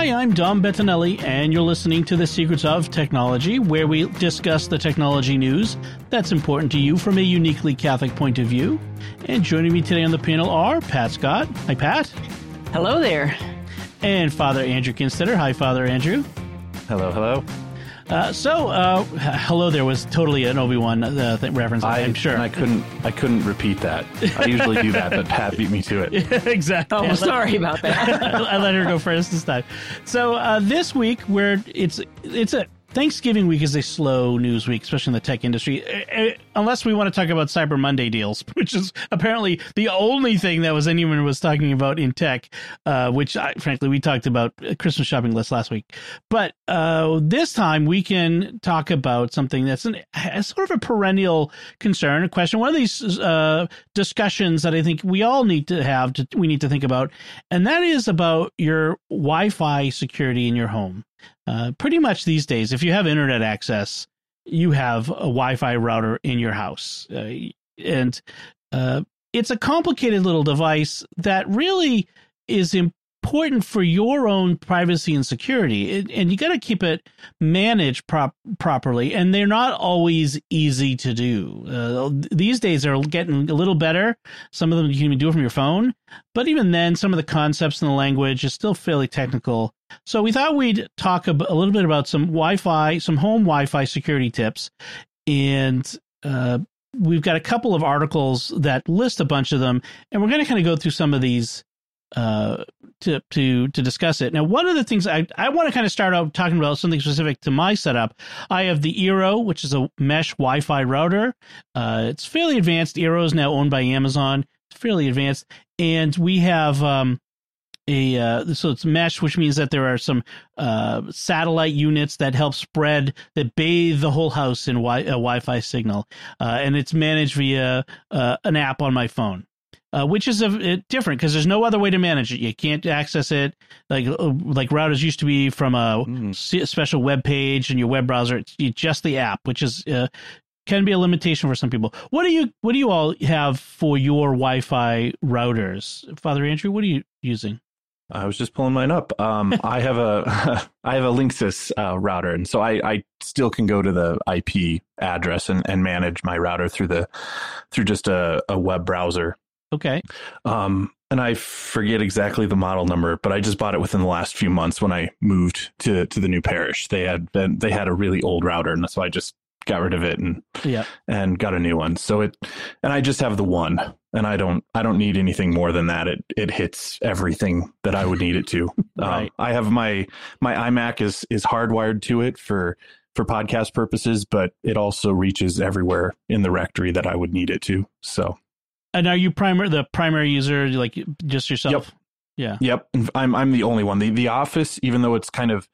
Hi, I'm Dom Bettinelli, and you're listening to The Secrets of Technology, where we discuss the technology news that's important to you from a uniquely Catholic point of view. And joining me today on the panel are Pat Scott. Hi, Pat. Hello there. And Father Andrew Kinstetter. Hi, Father Andrew. Hello, hello. Uh, so, uh, hello there was totally an Obi Wan uh, reference. I, am sure. I couldn't. I couldn't repeat that. I usually do that, but Pat beat me to it. exactly. Oh, sorry about that. I let her go first this time. So uh, this week, where it's it's a Thanksgiving week is a slow news week, especially in the tech industry, eh, eh, unless we want to talk about Cyber Monday deals, which is apparently the only thing that was anyone was talking about in tech. Uh, which, I, frankly, we talked about Christmas shopping list last week, but uh, this time we can talk about something that's an, a sort of a perennial concern, a question, one of these uh, discussions that I think we all need to have. To, we need to think about, and that is about your Wi-Fi security in your home. Uh, pretty much these days, if you have internet access, you have a Wi-Fi router in your house, uh, and uh, it's a complicated little device that really is important for your own privacy and security, it, and you got to keep it managed prop- properly. And they're not always easy to do. Uh, these days, they're getting a little better. Some of them you can even do it from your phone, but even then, some of the concepts and the language is still fairly technical. So we thought we'd talk a, a little bit about some Wi-Fi, some home Wi-Fi security tips, and uh, we've got a couple of articles that list a bunch of them, and we're going to kind of go through some of these uh, to to to discuss it. Now, one of the things I I want to kind of start out talking about something specific to my setup. I have the Eero, which is a mesh Wi-Fi router. Uh, it's fairly advanced. Eero is now owned by Amazon. It's fairly advanced, and we have um, a uh, so it's mesh, which means that there are some uh, satellite units that help spread that bathe the whole house in wi- a Wi-Fi signal, uh, and it's managed via uh, an app on my phone. Uh, which is a, different because there's no other way to manage it. You can't access it like uh, like routers used to be from a mm. special web page in your web browser. It's just the app, which is can be a limitation for some people. What do you what do you all have for your Wi-Fi routers, Father Andrew? What are you using? I was just pulling mine up. Um, I have a I have a Linksys uh, router, and so I, I still can go to the IP address and, and manage my router through the through just a, a web browser. Okay. Um, and I forget exactly the model number, but I just bought it within the last few months when I moved to to the new parish. They had been they had a really old router, and so I just got rid of it and yeah and got a new one. So it and I just have the one and I don't I don't need anything more than that. It it hits everything that I would need it to. Um, right. Um, I have my my iMac is is hardwired to it for for podcast purposes, but it also reaches everywhere in the rectory that I would need it to. So, and are you primary the primary user like just yourself? Yep. Yeah. Yep. I'm I'm the only one. The the Office, even though it's kind of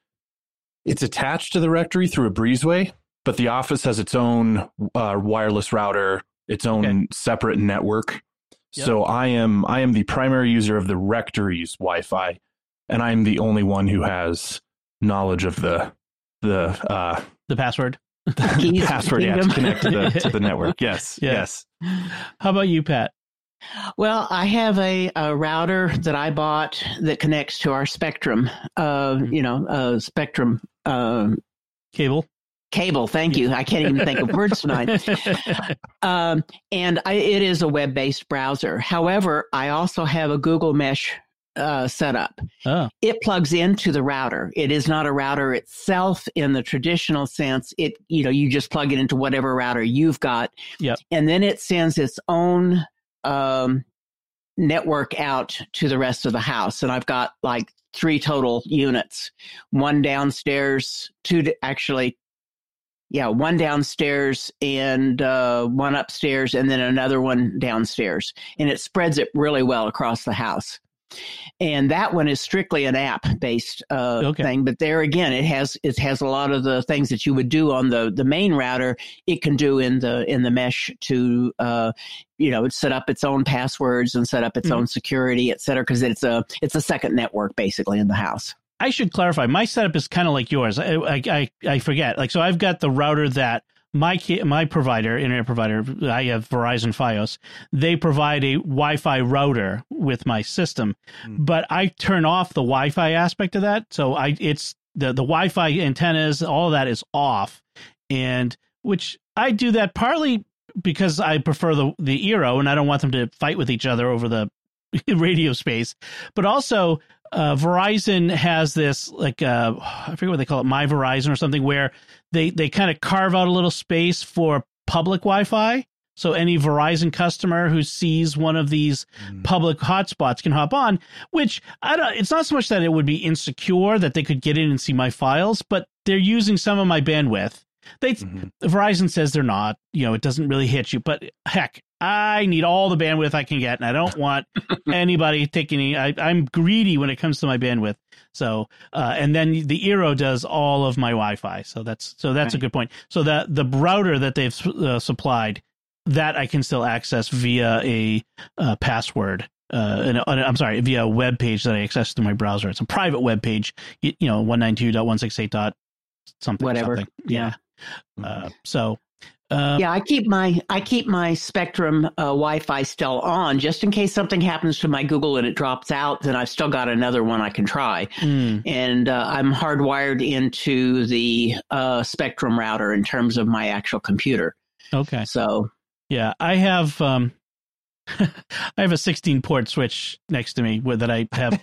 it's attached to the rectory through a breezeway, but the Office has its own uh, wireless router, its own okay. separate network so I am I am the primary user of the rectory's Wi-Fi, and I'm the only one who has knowledge of the the uh, the password. The password, yeah, to connect to the to the network. Yes, yeah. yes. How about you, Pat? Well, I have a, a, router that I bought that connects to our Spectrum, uh, you know, uh, Spectrum uh, cable. Cable, thank you. I can't even think of words tonight. Um, and I, it is a web based browser. However, I also have a Google Mesh uh, setup. Oh. It plugs into the router. It is not a router itself in the traditional sense. It, you know, you just plug it into whatever router you've got. Yep. And then it sends its own um, network out to the rest of the house. And I've got like three total units one downstairs, two, actually yeah, one downstairs and uh, one upstairs, and then another one downstairs, and it spreads it really well across the house. And that one is strictly an app based uh, okay. thing. But there again, it has it has a lot of the things that you would do on the the main router. It can do in the in the mesh to uh, you know set up its own passwords and set up its mm-hmm. own security, et cetera, because it's a it's a second network basically in the house. I should clarify. My setup is kind of like yours. I, I I forget. Like so, I've got the router that my my provider, internet provider, I have Verizon FiOS. They provide a Wi-Fi router with my system, mm. but I turn off the Wi-Fi aspect of that. So I it's the the Wi-Fi antennas, all that is off, and which I do that partly because I prefer the the Eero and I don't want them to fight with each other over the radio space, but also uh, Verizon has this like uh, I forget what they call it, My Verizon or something, where they they kind of carve out a little space for public Wi-Fi. So any Verizon customer who sees one of these mm. public hotspots can hop on. Which I don't. It's not so much that it would be insecure that they could get in and see my files, but they're using some of my bandwidth. They mm-hmm. Verizon says they're not. You know, it doesn't really hit you, but heck, I need all the bandwidth I can get, and I don't want anybody taking. Any, I, am greedy when it comes to my bandwidth. So, uh, and then the Eero does all of my Wi-Fi. So that's so that's right. a good point. So that the router that they've uh, supplied that I can still access via a uh, password. Uh, and, I'm sorry, via a web page that I access through my browser. It's a private web page. You, you know, 192.168. something. Whatever. Something. Yeah. yeah. Uh, so uh, yeah, I keep my I keep my Spectrum uh, Wi-Fi still on just in case something happens to my Google and it drops out. Then I've still got another one I can try, mm. and uh, I'm hardwired into the uh, Spectrum router in terms of my actual computer. Okay, so yeah, I have um, I have a 16 port switch next to me that I have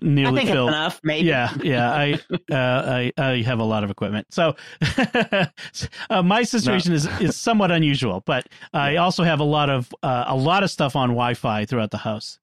nearly I filled. enough, maybe. Yeah, yeah. I, uh, I I have a lot of equipment, so uh, my situation no. is is somewhat unusual. But I also have a lot of uh, a lot of stuff on Wi-Fi throughout the house.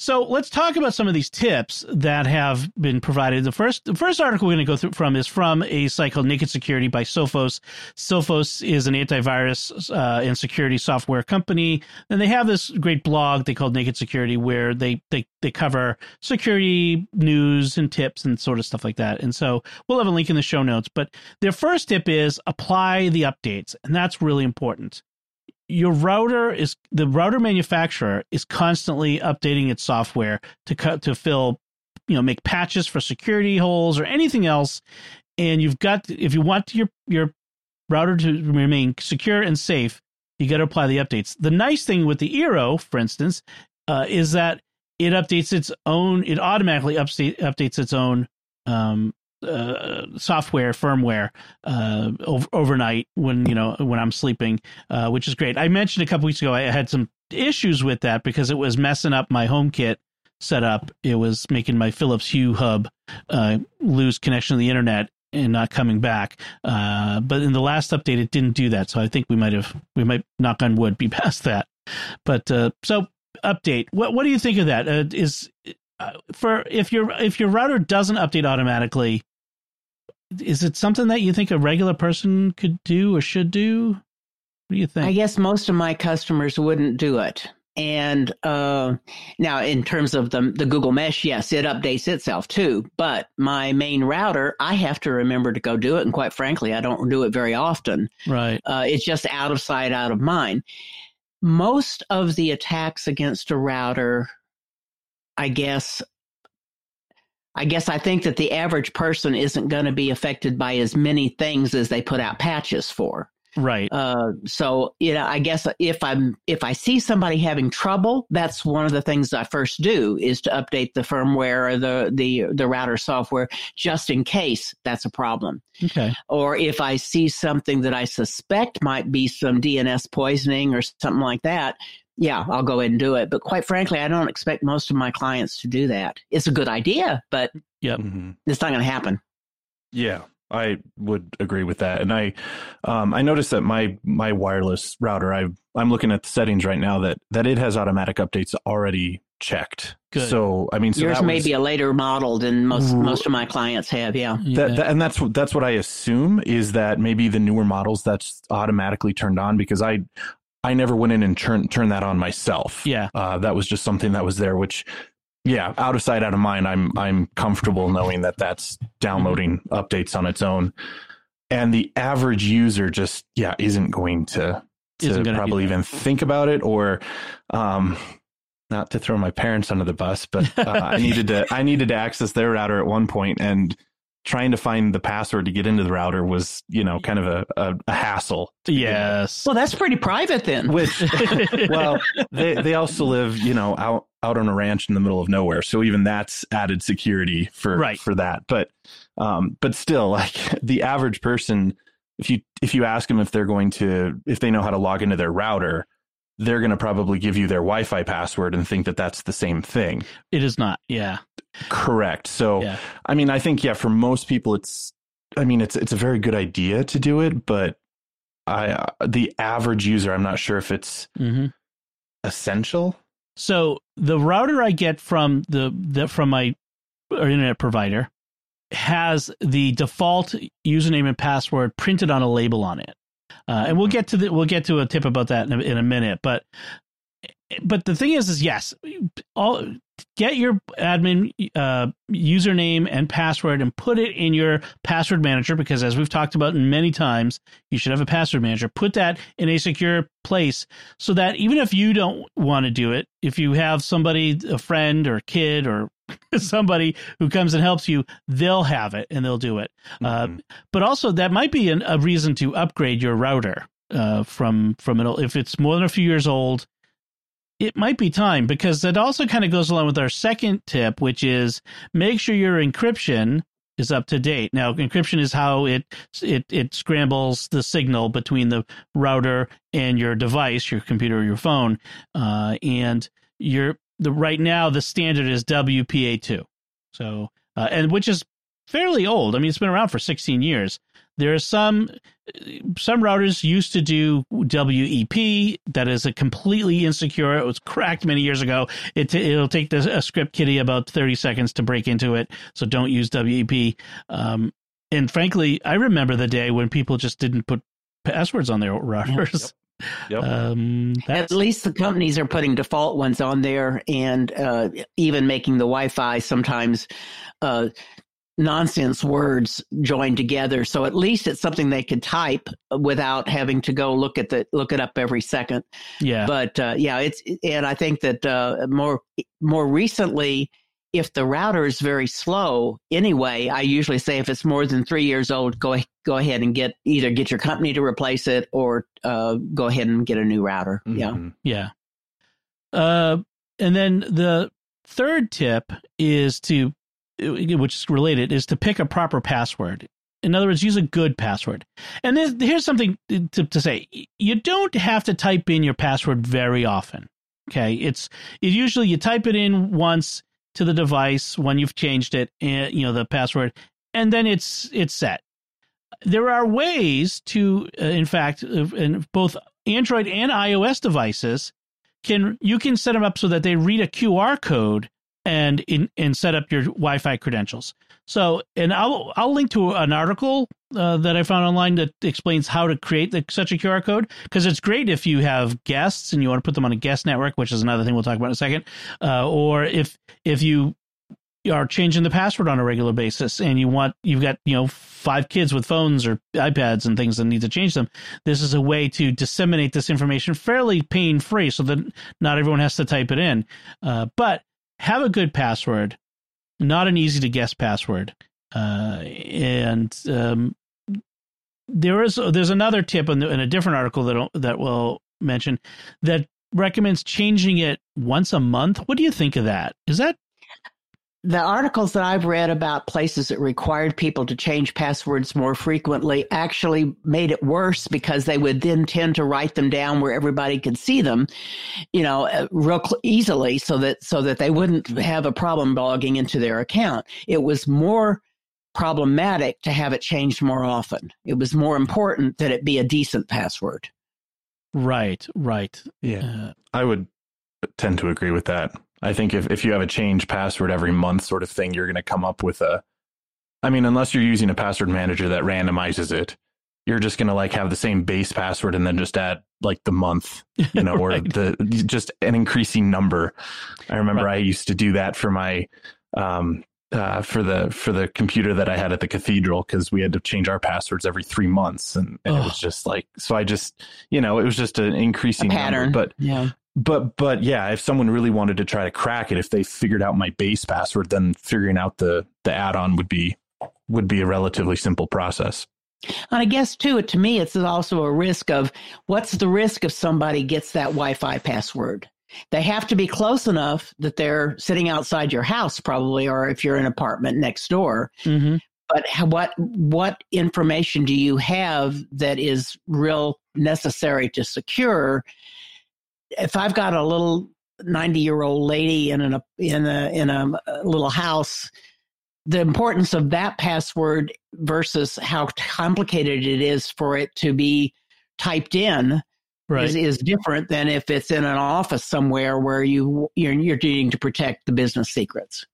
So let's talk about some of these tips that have been provided. The first, the first article we're going to go through from is from a site called Naked Security by Sophos. Sophos is an antivirus uh, and security software company, and they have this great blog they call Naked Security, where they they they cover security news and tips and sort of stuff like that. And so we'll have a link in the show notes. But their first tip is apply the updates, and that's really important your router is the router manufacturer is constantly updating its software to cut to fill you know make patches for security holes or anything else. And you've got if you want your your router to remain secure and safe you got to apply the updates. The nice thing with the Eero for instance uh, is that it updates its own it automatically update, updates its own um, uh, software firmware uh, over, overnight when you know when I'm sleeping, uh, which is great. I mentioned a couple weeks ago I had some issues with that because it was messing up my HomeKit setup. It was making my Philips Hue hub uh, lose connection to the internet and not coming back. Uh, but in the last update, it didn't do that. So I think we might have we might knock on wood be past that. But uh, so update. What what do you think of that? Is for if your if your router doesn't update automatically is it something that you think a regular person could do or should do? What do you think? I guess most of my customers wouldn't do it. And uh, now, in terms of the the Google Mesh, yes, it updates itself too. But my main router, I have to remember to go do it, and quite frankly, I don't do it very often. Right. Uh, it's just out of sight, out of mind. Most of the attacks against a router, I guess, I guess I think that the average person isn't going to be affected by as many things as they put out patches for. Right. Uh, so you know, I guess if I'm if I see somebody having trouble, that's one of the things I first do is to update the firmware or the the the router software just in case that's a problem. Okay. Or if I see something that I suspect might be some DNS poisoning or something like that, yeah, I'll go ahead and do it. But quite frankly, I don't expect most of my clients to do that. It's a good idea, but yep. Mm-hmm. it's not going to happen. Yeah, I would agree with that. And I, um, I noticed that my my wireless router, I I'm looking at the settings right now that that it has automatic updates already checked. Good. So I mean, so yours may was, be a later model than most most of my clients have. Yeah, that, that, and that's that's what I assume is that maybe the newer models that's automatically turned on because I I never went in and turned turn that on myself. Yeah, uh, that was just something that was there, which yeah, out of sight, out of mind. I'm I'm comfortable knowing that that's downloading mm-hmm. updates on its own, and the average user just yeah isn't going to to probably even think about it or um not to throw my parents under the bus, but uh, I needed to I needed to access their router at one point, and trying to find the password to get into the router was you know kind of a, a, a hassle. Yes. Well, that's pretty private then. Which, well, they they also live you know out out on a ranch in the middle of nowhere, so even that's added security for right. for that. But um, but still, like the average person, if you if you ask them if they're going to if they know how to log into their router they're going to probably give you their Wi-Fi password and think that that's the same thing. It is not. Yeah. Correct. So, yeah. I mean, I think yeah, for most people, it's. I mean, it's it's a very good idea to do it, but I uh, the average user, I'm not sure if it's mm-hmm. essential. So the router I get from the, the from my internet provider has the default username and password printed on a label on it. Uh, and we'll get to the we'll get to a tip about that in a, in a minute. But but the thing is, is yes, all get your admin uh, username and password and put it in your password manager because as we've talked about many times you should have a password manager put that in a secure place so that even if you don't want to do it if you have somebody a friend or a kid or somebody who comes and helps you they'll have it and they'll do it uh, mm-hmm. uh, but also that might be an, a reason to upgrade your router uh, from from it if it's more than a few years old it might be time because that also kind of goes along with our second tip, which is make sure your encryption is up to date. Now, encryption is how it it it scrambles the signal between the router and your device, your computer or your phone. Uh, and your the right now the standard is WPA two. So uh, and which is fairly old. I mean, it's been around for 16 years. There are some some routers used to do WEP. That is a completely insecure. It was cracked many years ago. It it'll take the, a script kiddie about 30 seconds to break into it. So don't use WEP. Um, and frankly, I remember the day when people just didn't put passwords on their routers. Yep. Um, At least the companies are putting default ones on there, and uh, even making the Wi-Fi sometimes uh, nonsense words joined together. So at least it's something they could type without having to go look at the look it up every second. Yeah. But uh, yeah, it's and I think that uh, more more recently, if the router is very slow anyway, I usually say if it's more than three years old, go go ahead and get either get your company to replace it or uh, go ahead and get a new router. Mm-hmm. Yeah. Yeah. Uh, and then the third tip is to which is related, is to pick a proper password. In other words, use a good password. And here's something to, to, say: you don't have to type in your password very often. Okay, it's it usually you type it in once to the device when you've changed it, and eh, you know the password, and then it's it's set. There are ways to, uh, in fact, uh, in both Android and iOS devices, can you can set them up so that they read a QR code and in and set up your Wi-Fi credentials. So, and I'll I'll link to an article uh, that I found online that explains how to create the, such a QR code because it's great if you have guests and you want to put them on a guest network, which is another thing we'll talk about in a second, uh, or if if you are changing the password on a regular basis and you want you've got you know five kids with phones or iPads and things that need to change them this is a way to disseminate this information fairly pain free so that not everyone has to type it in uh, but have a good password, not an easy to guess password. Uh, and um, there is there's another tip in, the, in a different article that that will mention that recommends changing it once a month. What do you think of that? Is that the articles that I've read about places that required people to change passwords more frequently actually made it worse because they would then tend to write them down where everybody could see them, you know, uh, real easily so that so that they wouldn't have a problem logging into their account. It was more problematic to have it changed more often. It was more important that it be a decent password. Right, right. Yeah. Uh, I would tend to agree with that. I think if, if you have a change password every month sort of thing, you're going to come up with a, I mean, unless you're using a password manager that randomizes it, you're just going to like have the same base password and then just add like the month, you know, right. or the just an increasing number. I remember right. I used to do that for my um uh, for the for the computer that I had at the cathedral because we had to change our passwords every three months, and, and it was just like so. I just you know it was just an increasing pattern, number, but yeah. But but yeah, if someone really wanted to try to crack it, if they figured out my base password, then figuring out the the add-on would be would be a relatively simple process. And I guess too, to me, it's also a risk of what's the risk if somebody gets that Wi-Fi password? They have to be close enough that they're sitting outside your house, probably, or if you're in an apartment next door. Mm-hmm. But what what information do you have that is real necessary to secure? If I've got a little ninety year old lady in a in a in a little house the importance of that password versus how complicated it is for it to be typed in right. is, is different than if it's in an office somewhere where you you're, you're needing to protect the business secrets.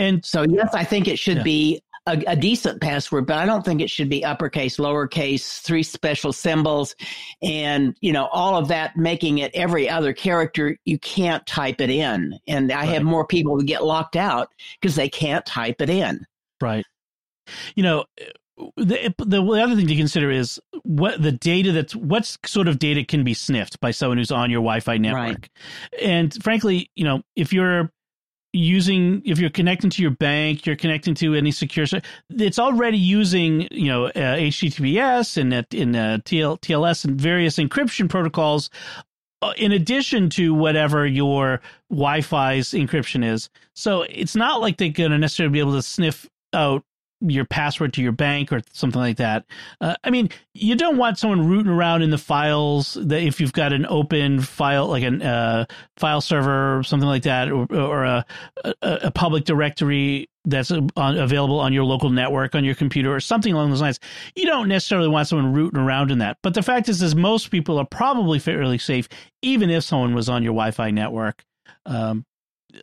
And so, yes, I think it should yeah. be a, a, decent password, but I don't think it should be uppercase, lowercase, three special symbols, and you know all of that, making it every other character. You can't type it in, and I right. have more people who get locked out because they can't type it in. Right. You know, the, the other thing to consider is what the data that's what sort of data can be sniffed by someone who's on your Wi-Fi network. Right. And frankly, you know, if you're using if you're connecting to your bank you're connecting to any secure it's already using you know uh, https and uh, in uh, TL, tls and various encryption protocols uh, in addition to whatever your wi-fi's encryption is. So it's not like they're going to necessarily be able to sniff out your password to your bank or something like that. Uh, I mean, you don't want someone rooting around in the files that if you've got an open file, like a uh, file server or something like that, or, or a, a, a, public directory that's on, available on your local network on your computer or something along those lines. You don't necessarily want someone rooting around in that. But the fact is, is most people are probably fairly safe, even if someone was on your Wi-Fi network. Um,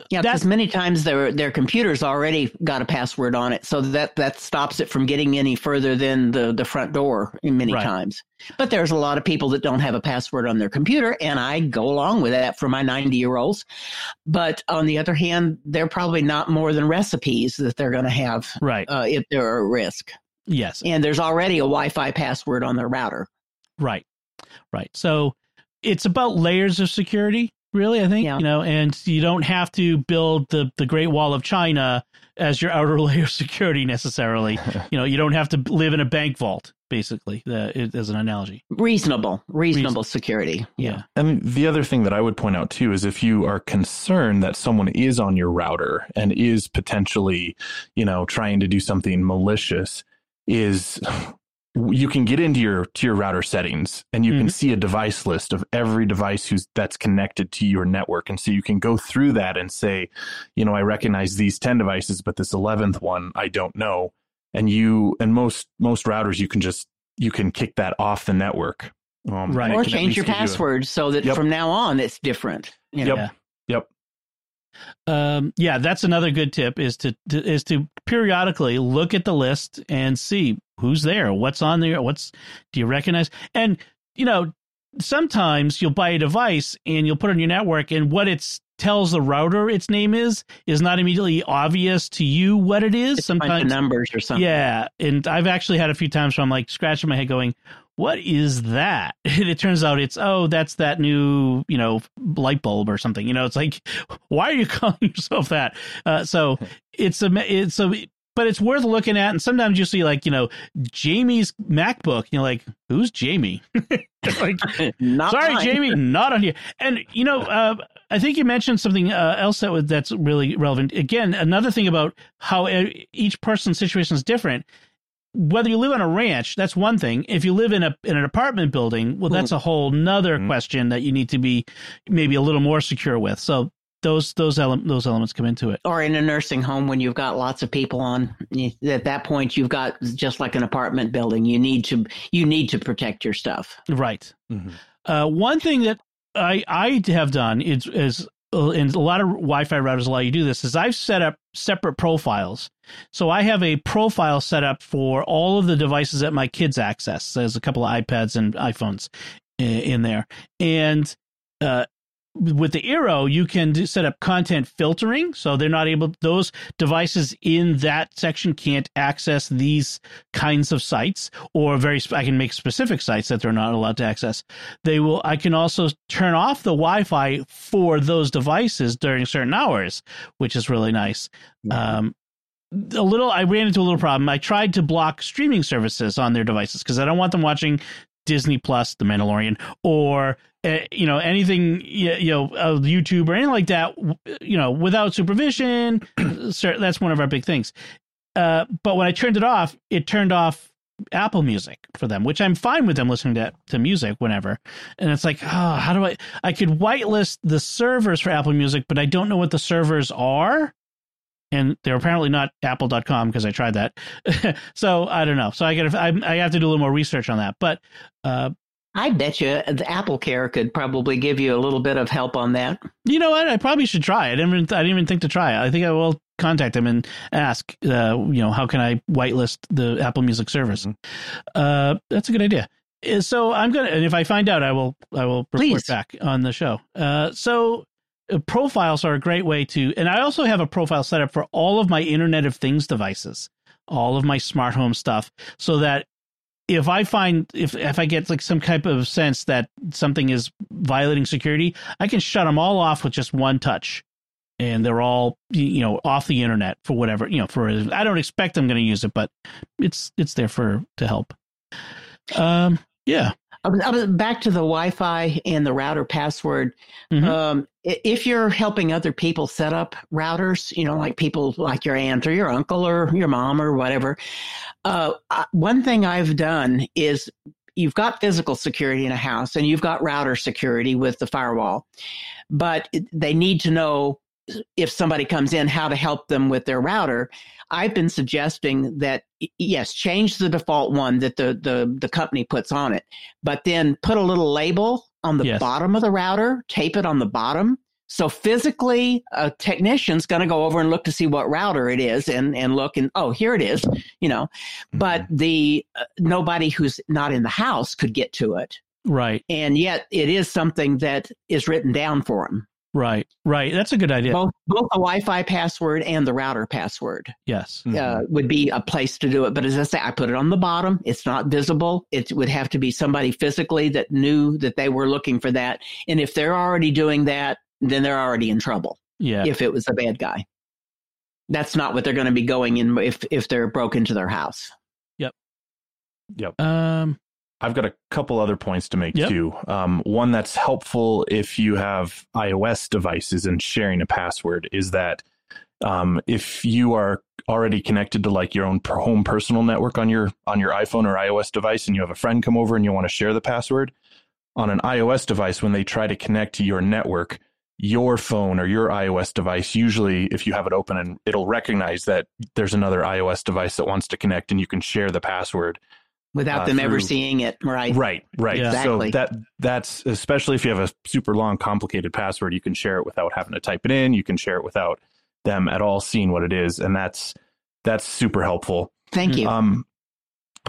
yeah, because many times their their computers already got a password on it, so that that stops it from getting any further than the the front door. Many right. times, but there's a lot of people that don't have a password on their computer, and I go along with that for my ninety year olds. But on the other hand, they're probably not more than recipes that they're going to have, right? Uh, if they're at risk. Yes, and there's already a Wi-Fi password on their router. Right, right. So it's about layers of security really i think yeah. you know and you don't have to build the the great wall of china as your outer layer of security necessarily. You know you don't have to live in a bank vault basically uh, as an analogy. Reasonable reasonable security yeah. And the other thing that i would point out too is if you are concerned that someone is on your router and is potentially you know trying to do something malicious is you can get into your to your router settings and you mm-hmm. can see a device list of every device who's that's connected to your network. And so you can go through that and say you know i recognize these 10 devices but this 11th one i don't know. And you and most most routers you can just you can kick that off the network. Um, right. Or change your password a, so that yep. from now on it's different. You know? yep yep um, yeah, that's another good tip is to, to, is to periodically look at the list and see who's there, what's on there, what's do you recognize? And you know, sometimes you'll buy a device and you'll put on your network, and what it tells the router its name is is not immediately obvious to you what it is. It's sometimes numbers or something. Yeah, and I've actually had a few times where I'm like scratching my head, going, what is that? And it turns out it's, oh, that's that new, you know, light bulb or something. You know, it's like, why are you calling yourself that? Uh, so it's a, it's a, but it's worth looking at. And sometimes you see like, you know, Jamie's MacBook. You're like, who's Jamie? like, sorry, mine. Jamie, not on here. And, you know, uh, I think you mentioned something uh, else that was, that's really relevant. Again, another thing about how each person's situation is different whether you live on a ranch, that's one thing. If you live in a in an apartment building, well, that's a whole nother mm-hmm. question that you need to be maybe a little more secure with. So those those ele- those elements come into it. Or in a nursing home when you've got lots of people on, at that point you've got just like an apartment building. You need to you need to protect your stuff. Right. Mm-hmm. Uh, one thing that I I have done is is and a lot of Wi-Fi routers allow you to do this, is I've set up separate profiles. So I have a profile set up for all of the devices that my kids access. There's a couple of iPads and iPhones in there, and uh, with the Eero, you can do, set up content filtering, so they're not able. Those devices in that section can't access these kinds of sites, or very. I can make specific sites that they're not allowed to access. They will. I can also turn off the Wi-Fi for those devices during certain hours, which is really nice. Um, a little i ran into a little problem i tried to block streaming services on their devices because i don't want them watching disney plus the mandalorian or uh, you know anything you know YouTube or anything like that, you know, without supervision. that's one of our big things. Uh, but when I turned it off, it turned off Apple Music for them, which I'm fine with them listening to, to music whenever. And it's like, oh, how do I? I could whitelist the servers for Apple Music, but I don't know what the servers are. And they're apparently not Apple.com because I tried that. so I don't know. So I got I, I have to do a little more research on that. But uh, I bet you the Apple Care could probably give you a little bit of help on that. You know what? I probably should try it. I didn't even, I didn't even think to try it. I think I will contact them and ask, uh, you know, how can I whitelist the Apple Music service? Mm-hmm. Uh, that's a good idea. Uh, so I'm gonna, and if I find out, I will, I will report Please. back on the show. Uh, so uh, profiles are a great way to, and I also have a profile set up for all of my Internet of Things devices all of my smart home stuff so that if I find if if I get like some type of sense that something is violating security, I can shut them all off with just one touch, and they're all you know off the internet for whatever you know for. I don't expect I'm going to use it, but it's it's there for to help. Um, yeah. I was, I was back to the Wi-Fi and the router password. Mm-hmm. Um, if you're helping other people set up routers, you know, like people like your aunt or your uncle or your mom or whatever, uh, one thing I've done is you've got physical security in a house and you've got router security with the firewall, but they need to know if somebody comes in how to help them with their router. I've been suggesting that yes, change the default one that the the the company puts on it, but then put a little label on the yes. bottom of the router, tape it on the bottom so physically, a technician's going to go over and look to see what router it is, and and look and oh, here it is, you know. Mm-hmm. But the uh, nobody who's not in the house could get to it, right? And yet, it is something that is written down for them. Right, right. That's a good idea. Both, both the Wi-Fi password and the router password. Yes, uh, mm-hmm. would be a place to do it. But as I say, I put it on the bottom. It's not visible. It would have to be somebody physically that knew that they were looking for that. And if they're already doing that, then they're already in trouble. Yeah. If it was a bad guy. That's not what they're going to be going in if if they're broke into their house. Yep. Yep. Um I've got a couple other points to make yep. too. Um, one that's helpful if you have iOS devices and sharing a password is that um, if you are already connected to like your own home personal network on your on your iPhone or iOS device, and you have a friend come over and you want to share the password on an iOS device, when they try to connect to your network, your phone or your iOS device, usually if you have it open and it'll recognize that there's another iOS device that wants to connect and you can share the password without uh, them through, ever seeing it. Right. Right. Right. Yeah. Exactly. So that that's especially if you have a super long, complicated password, you can share it without having to type it in. You can share it without them at all seeing what it is, and that's that's super helpful. Thank you. Um,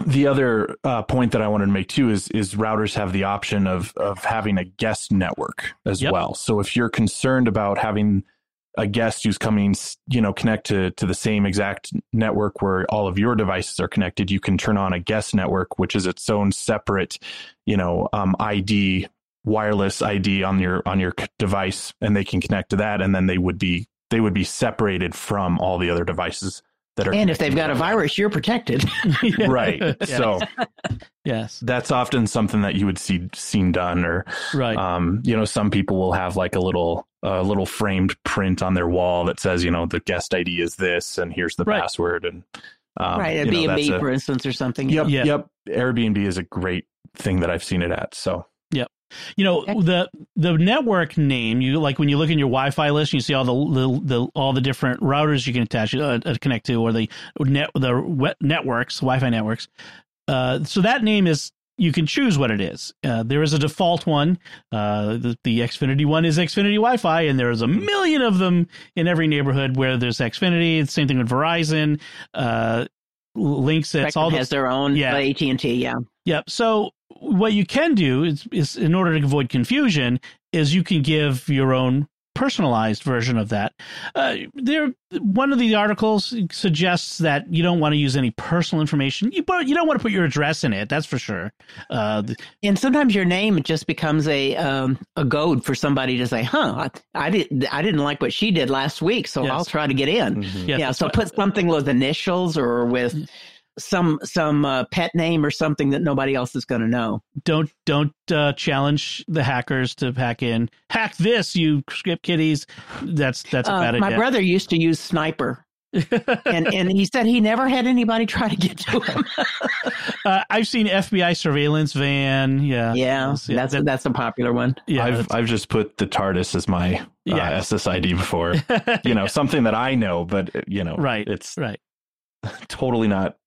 the other uh, point that I wanted to make too is is routers have the option of of having a guest network as yep. well. So if you're concerned about having a guest who's coming, you know, connect to to the same exact network where all of your devices are connected, you can turn on a guest network, which is its own separate, you know, um, ID, wireless ID on your on your device, and they can connect to that, and then they would be they would be separated from all the other devices that are and if they've got a virus you're protected. Right. Yes. so yes. that's often something that you would see seen done or right. um you know some people will have like a little a little framed print on their wall that says you know the guest id is this and here's the right. password and um, right Airbnb, b&b for instance or something yep yeah. yep. Airbnb is a great thing that i've seen it at so you know the the network name. You like when you look in your Wi-Fi list, and you see all the the, the all the different routers you can attach uh, uh connect to, or the net the networks, Wi-Fi networks. Uh, so that name is you can choose what it is. Uh, there is a default one. Uh, the, the, Xfinity one is Xfinity Wi-Fi, and there's a million of them in every neighborhood where there's Xfinity. The same thing with Verizon. Uh, links it's Spectrum all the, has their own. Yeah, AT and T. Yeah. Yep. So what you can do is, is, in order to avoid confusion, is you can give your own personalized version of that. Uh, there, one of the articles suggests that you don't want to use any personal information. You you don't want to put your address in it. That's for sure. Uh, and sometimes your name just becomes a um, a goad for somebody to say, "Huh, I, I didn't I didn't like what she did last week, so yes. I'll try to get in." Mm-hmm. Yes, yeah, so put something with initials or with some some uh, pet name or something that nobody else is going to know. Don't don't uh, challenge the hackers to hack in. Hack this, you script kiddies. That's that's a uh, bad My brother used to use Sniper. and and he said he never had anybody try to get to him. uh, I've seen FBI surveillance van. Yeah, yeah, yeah that's that, that's a popular one. Yeah, I've I've just put the TARDIS as my uh, yeah. SSID before. You know, yeah. something that I know, but you know, right? It's right. Totally not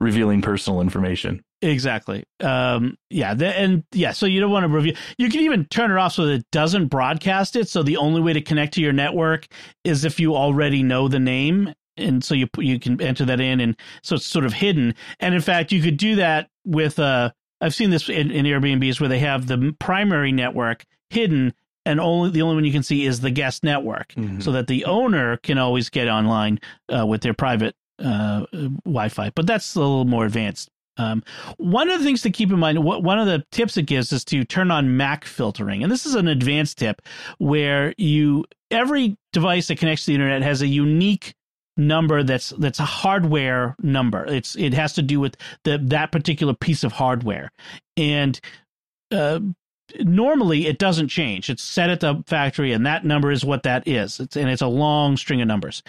revealing personal information. Exactly. Um, yeah. The, and yeah, so you don't want to review. You can even turn it off so that it doesn't broadcast it. So the only way to connect to your network is if you already know the name. And so you you can enter that in, and so it's sort of hidden. And in fact, you could do that with. Uh, I've seen this in, in Airbnbs where they have the primary network hidden, and only the only one you can see is the guest network, mm-hmm. so that the owner can always get online uh, with their private uh, Wi-Fi, but that's a little more advanced. Um, one of the things to keep in mind, what, one of the tips it gives is to turn on MAC filtering, and this is an advanced tip where you every device that connects to the internet has a unique number that's that's a hardware number. It's it has to do with the that particular piece of hardware, and uh, normally it doesn't change. It's set at the factory, and that number is what that is. It's, and it's a long string of numbers,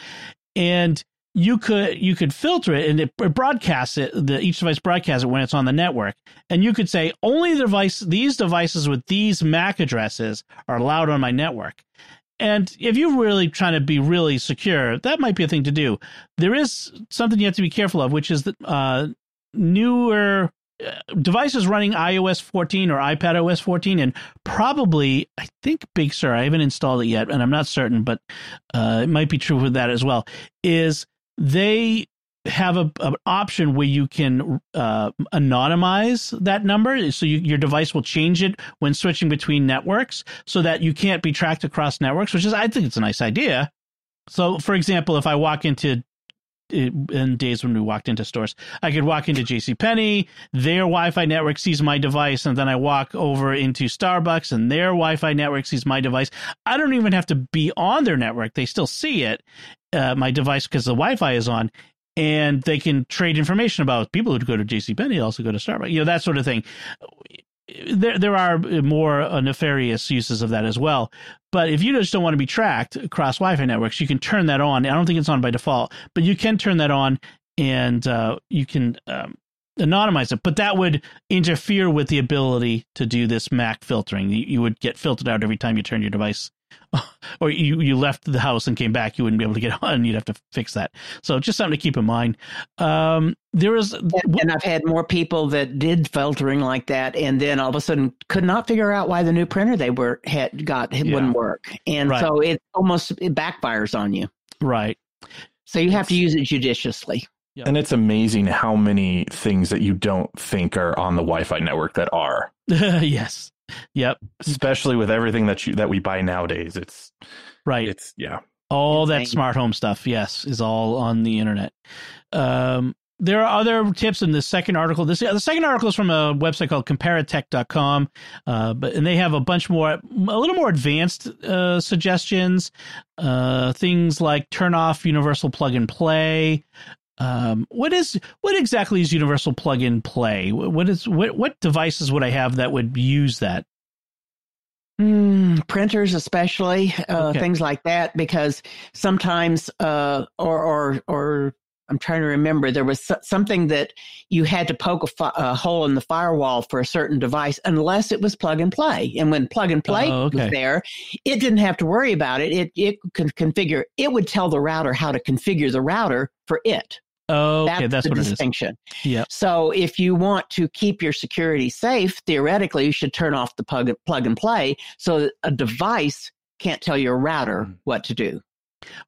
and you could you could filter it and it broadcasts it the each device broadcasts it when it's on the network and you could say only the device these devices with these mac addresses are allowed on my network and if you're really trying to be really secure that might be a thing to do there is something you have to be careful of which is that uh, newer uh, devices running iOS 14 or iPad OS 14, and probably I think Big Sur. I haven't installed it yet, and I'm not certain, but uh, it might be true for that as well. Is they have a, an option where you can uh, anonymize that number. So you, your device will change it when switching between networks so that you can't be tracked across networks which is i think it's a nice idea. So for example if i walk into in days when we walked into stores i could walk into jc penney their wi-fi network sees my device and then i walk over into starbucks and their wi-fi network sees my device i don't even have to be on their network they still see it uh, my device because the Wi-Fi is on, and they can trade information about people who go to JC JCPenney also go to Starbucks, you know that sort of thing. There, there are more uh, nefarious uses of that as well. But if you just don't want to be tracked across Wi-Fi networks, you can turn that on. I don't think it's on by default, but you can turn that on, and uh, you can um, anonymize it. But that would interfere with the ability to do this MAC filtering. You, you would get filtered out every time you turn your device or you, you left the house and came back, you wouldn't be able to get on. You'd have to fix that. So just something to keep in mind. Um, there is, and, and, I've had more people that did filtering like that, and then all of a sudden could not figure out why the new printer they were had got yeah. wouldn't work, and right. so it almost it backfires on you. Right. So you have to use it judiciously. Yep. And it's amazing how many things that you don't think are on the Wi-Fi network that are. yes. Yep. Especially with everything that you that we buy nowadays. It's right. It's yeah. All that smart home stuff, yes, is all on the internet. Um, there are other tips in the second article. This the second article is from a website called comparitech.com, uh, but and they have a bunch more, a little more advanced uh, suggestions. Uh, things like turn off universal plug and play, um, what is what exactly is Universal Plug and Play? What is what what devices would I have that would use that? Mm, printers, especially uh, okay. things like that, because sometimes, uh, or or or I'm trying to remember, there was something that you had to poke a, fi- a, hole in the firewall for a certain device unless it was plug and play. And when plug and play oh, okay. was there, it didn't have to worry about it. It it could configure. It would tell the router how to configure the router for it. Oh, okay, that's, that's the what distinction. Yeah. So if you want to keep your security safe, theoretically, you should turn off the plug, plug and play so that a device can't tell your router mm. what to do.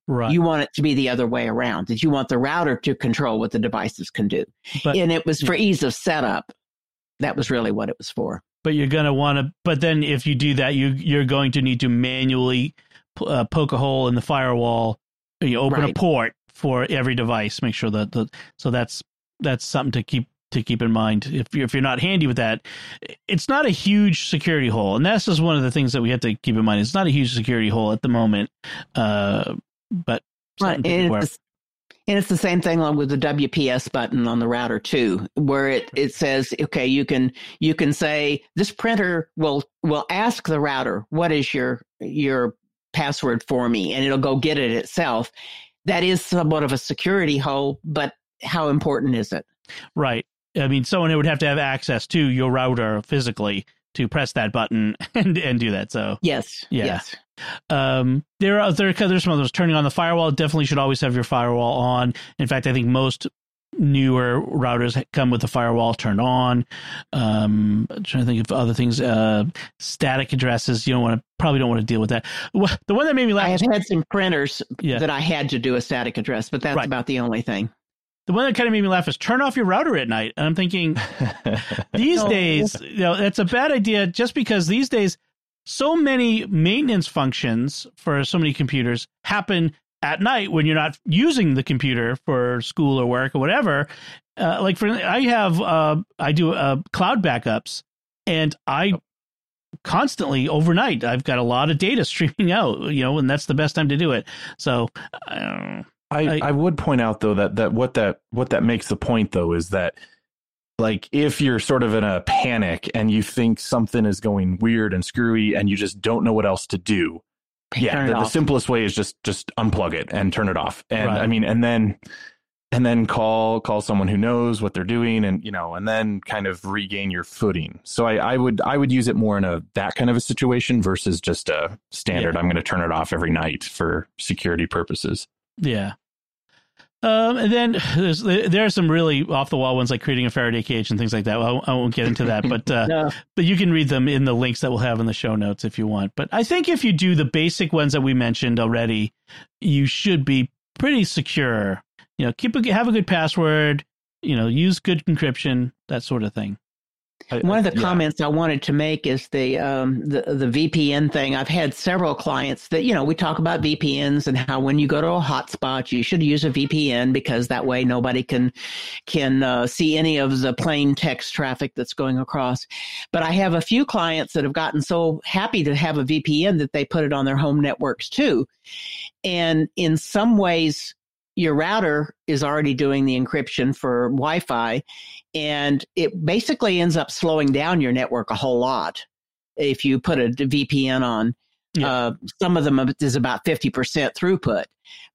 Right. You want it to be the other way around. That you want the router to control what the devices can do. But, and it was for ease of setup. That was really what it was for. But you're going to want to. But then, if you do that, you you're going to need to manually uh, poke a hole in the firewall. You open right. a port for every device. Make sure that the so that's that's something to keep to keep in mind if you're, if you're not handy with that. It's not a huge security hole, and that's just one of the things that we have to keep in mind. It's not a huge security hole at the moment, uh, but right. and, it's, and it's the same thing with the WPS button on the router too, where it, it says, okay, you can you can say this printer will will ask the router what is your your password for me, and it'll go get it itself. That is somewhat of a security hole, but how important is it? Right. I mean, someone would have to have access to your router physically to press that button and and do that. So yes, yeah. yes. Um, there are there there's some others turning on the firewall. Definitely should always have your firewall on. In fact, I think most newer routers come with the firewall turned on. Um, I'm trying to think of other things. Uh, static addresses. You don't want to probably don't want to deal with that. The one that made me laugh. I have had some printers yeah. that I had to do a static address, but that's right. about the only thing. The one that kind of made me laugh is turn off your router at night. And I'm thinking, these no. days, you know, it's a bad idea just because these days, so many maintenance functions for so many computers happen at night when you're not using the computer for school or work or whatever. Uh, like for I have uh, I do uh, cloud backups, and I constantly overnight I've got a lot of data streaming out, you know, and that's the best time to do it. So. Uh, I, I, I would point out though that that what that what that makes the point though is that like if you're sort of in a panic and you think something is going weird and screwy and you just don't know what else to do yeah the, the, simplest way is just just unplug it and turn it off and right. i mean and then and then call call someone who knows what they're doing and you know and then kind of regain your footing so i, I would i would use it more in a that kind of a situation versus just a standard yeah. i'm going to turn it off every night for security purposes yeah. Um, and then there's there are some really off the wall ones like creating a Faraday cage and things like that. Well, I won't get into that, but uh, no. but you can read them in the links that we'll have in the show notes if you want. But I think if you do the basic ones that we mentioned already, you should be pretty secure. You know, keep a, have a good password. You know, use good encryption, that sort of thing. One of the yeah. comments I wanted to make is the, um, the the VPN thing. I've had several clients that you know we talk about VPNs and how when you go to a hotspot you should use a VPN because that way nobody can can uh, see any of the plain text traffic that's going across. But I have a few clients that have gotten so happy to have a VPN that they put it on their home networks too. And in some ways, your router is already doing the encryption for Wi-Fi, and it basically ends up slowing down your network a whole lot if you put a VPN on. Yeah. Uh, some of them is about 50% throughput.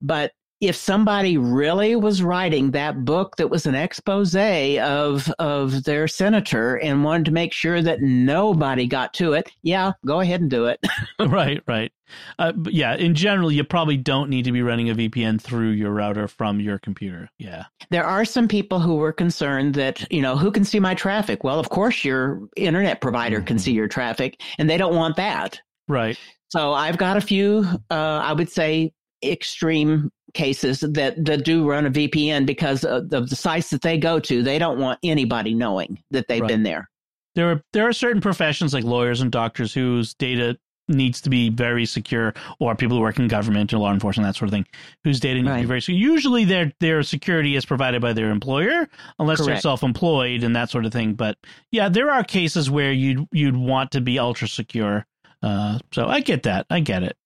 But if somebody really was writing that book that was an expose of of their senator and wanted to make sure that nobody got to it, yeah, go ahead and do it. right, right. Uh, yeah, in general, you probably don't need to be running a VPN through your router from your computer. Yeah. There are some people who were concerned that, you know, who can see my traffic? Well, of course, your internet provider mm-hmm. can see your traffic, and they don't want that. Right. So I've got a few, uh, I would say, extreme cases that, that do run a VPN because of the, the sites that they go to, they don't want anybody knowing that they've right. been there. There are there are certain professions like lawyers and doctors whose data needs to be very secure, or people who work in government or law enforcement, that sort of thing, whose data needs right. to be very secure. Usually, their their security is provided by their employer, unless Correct. they're self employed and that sort of thing. But yeah, there are cases where you'd you'd want to be ultra secure. Uh, so I get that. I get it.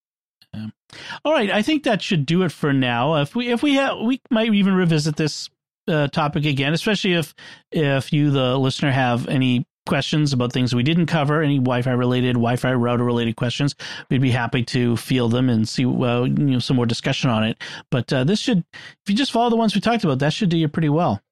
Um, all right, I think that should do it for now. If we if we have, we might even revisit this uh, topic again, especially if if you the listener have any questions about things we didn't cover, any Wi-Fi related, Wi-Fi router related questions, we'd be happy to field them and see well, you know some more discussion on it. But uh, this should, if you just follow the ones we talked about, that should do you pretty well.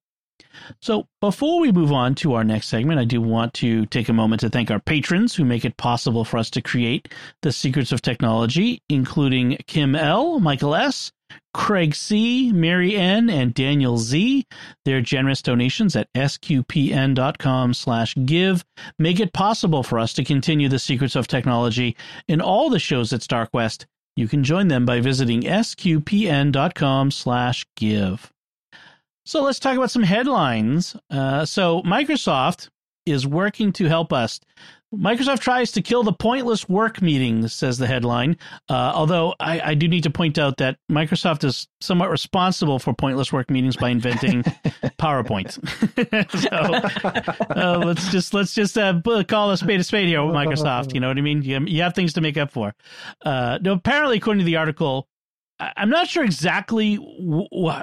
So, before we move on to our next segment, I do want to take a moment to thank our patrons who make it possible for us to create the secrets of technology, including Kim L., Michael S., Craig C., Mary N., and Daniel Z. Their generous donations at sqpn.com slash give make it possible for us to continue the secrets of technology in all the shows at StarQuest. You can join them by visiting sqpn.com slash give. So let's talk about some headlines. Uh, so Microsoft is working to help us Microsoft tries to kill the pointless work meetings, says the headline. Uh, although I, I, do need to point out that Microsoft is somewhat responsible for pointless work meetings by inventing PowerPoint. so uh, let's just let's just uh, call a spade a spade here with Microsoft. You know what I mean? You, you have things to make up for. Uh, no, apparently, according to the article, I'm not sure exactly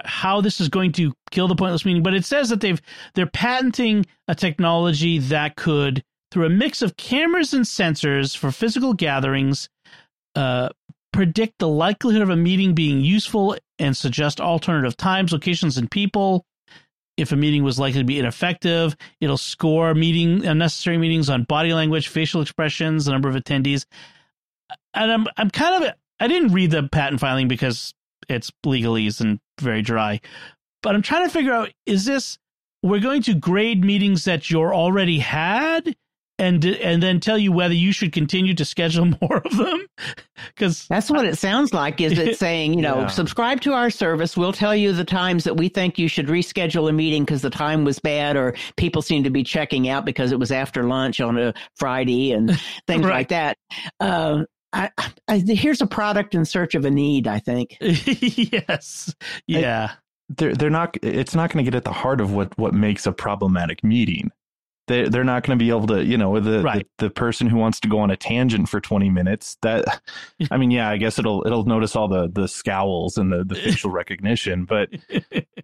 how this is going to kill the pointless meeting, but it says that they've they're patenting a technology that could through a mix of cameras and sensors for physical gatherings, uh, predict the likelihood of a meeting being useful and suggest alternative times, locations, and people. If a meeting was likely to be ineffective, it'll score meeting unnecessary meetings on body language, facial expressions, the number of attendees. And I'm I'm kind of I didn't read the patent filing because it's legalese and very dry. But I'm trying to figure out is this we're going to grade meetings that you're already had and and then tell you whether you should continue to schedule more of them because that's what it sounds like is it saying you know yeah. subscribe to our service we'll tell you the times that we think you should reschedule a meeting because the time was bad or people seem to be checking out because it was after lunch on a friday and things right. like that um, I, I, here's a product in search of a need i think. Yes. Yeah. I, they're, they're not it's not going to get at the heart of what what makes a problematic meeting. They they're not going to be able to you know the, right. the, the person who wants to go on a tangent for 20 minutes that i mean yeah i guess it'll it'll notice all the the scowls and the the facial recognition but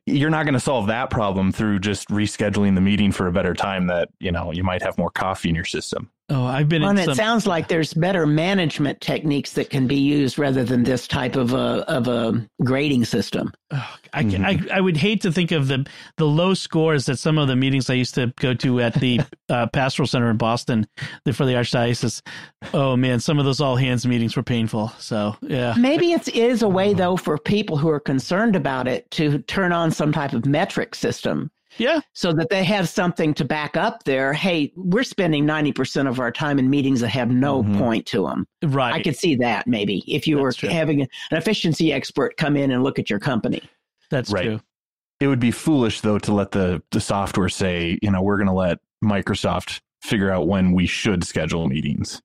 you're not going to solve that problem through just rescheduling the meeting for a better time that you know you might have more coffee in your system Oh, I've been. Well, and some... it sounds like there's better management techniques that can be used rather than this type of a of a grading system. Oh, I, mm-hmm. I, I would hate to think of the the low scores that some of the meetings I used to go to at the uh, Pastoral Center in Boston for the Archdiocese. Oh man, some of those all hands meetings were painful. So yeah, maybe it is a way though for people who are concerned about it to turn on some type of metric system yeah. So that they have something to back up their, hey, we're spending 90% of our time in meetings that have no mm-hmm. point to them. Right. I could see that maybe if you That's were true. having an efficiency expert come in and look at your company. That's right. true. It would be foolish though to let the the software say, you know, we're going to let Microsoft figure out when we should schedule meetings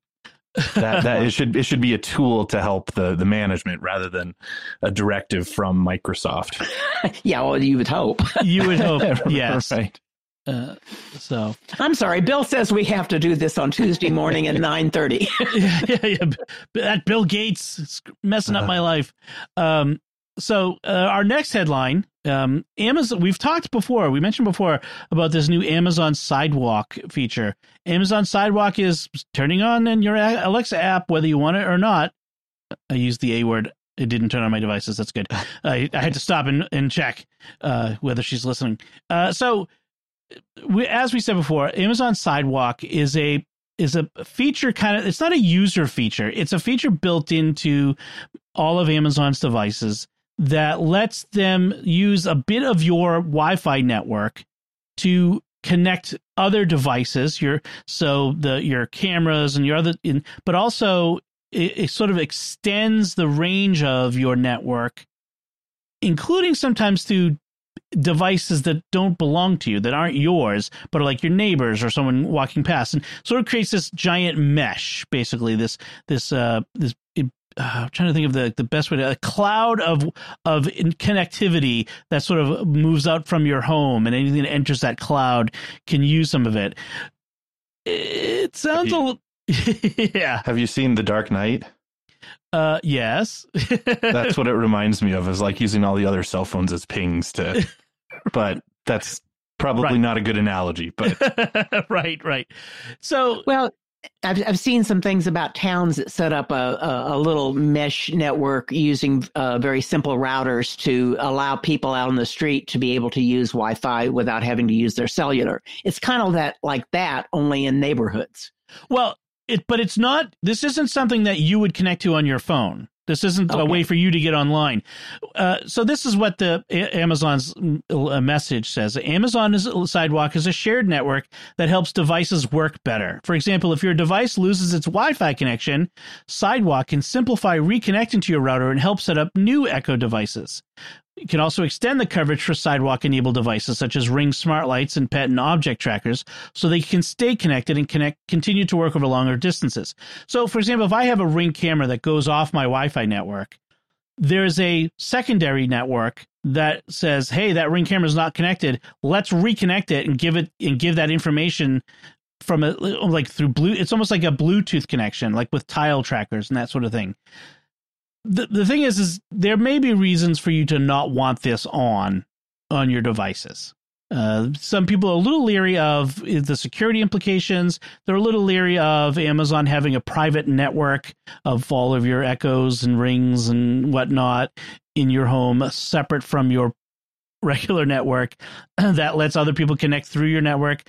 that that it should it should be a tool to help the the management rather than a directive from Microsoft. yeah, well, you would hope. you would hope. Yes. right. Uh, so I'm sorry. Bill says we have to do this on Tuesday morning at nine thirty. yeah, yeah, yeah. That Bill Gates is messing up uh-huh. my life. Um, so uh, our next headline um, Amazon. We've talked before. We mentioned before about this new Amazon Sidewalk feature. Amazon Sidewalk is turning on in your Alexa app, whether you want it or not. I used the A word. It didn't turn on my devices. That's good. I, I had to stop and, and check uh, whether she's listening. Uh, so, we, as we said before, Amazon Sidewalk is a is a feature kind of. It's not a user feature. It's a feature built into all of Amazon's devices that lets them use a bit of your Wi-Fi network to connect other devices your so the your cameras and your other in, but also it, it sort of extends the range of your network including sometimes to devices that don't belong to you that aren't yours but are like your neighbors or someone walking past and sort of creates this giant mesh basically this this uh this uh, I'm trying to think of the, the best way to a cloud of of connectivity that sort of moves out from your home, and anything that enters that cloud can use some of it. It sounds you, a little, yeah. Have you seen The Dark Knight? Uh, yes. that's what it reminds me of. Is like using all the other cell phones as pings to, but that's probably right. not a good analogy. But right, right. So well, I've I've seen some things about towns that set up a a, a little mesh network using uh, very simple routers to allow people out on the street to be able to use Wi-Fi without having to use their cellular. It's kind of that like that, only in neighborhoods. Well, it but it's not. This isn't something that you would connect to on your phone. This isn't okay. a way for you to get online. Uh, so this is what the Amazon's uh, message says. Amazon Sidewalk is a shared network that helps devices work better. For example, if your device loses its Wi-Fi connection, Sidewalk can simplify reconnecting to your router and help set up new Echo devices. You can also extend the coverage for sidewalk enabled devices such as Ring smart lights and pet and object trackers so they can stay connected and connect continue to work over longer distances. So for example, if I have a Ring camera that goes off my Wi-Fi network, there's a secondary network that says, "Hey, that Ring camera is not connected. Let's reconnect it and give it and give that information from a like through blue it's almost like a bluetooth connection like with tile trackers and that sort of thing the the thing is is there may be reasons for you to not want this on on your devices. Uh, some people are a little leery of the security implications. They're a little leery of Amazon having a private network of all of your echoes and rings and whatnot in your home, separate from your regular network that lets other people connect through your network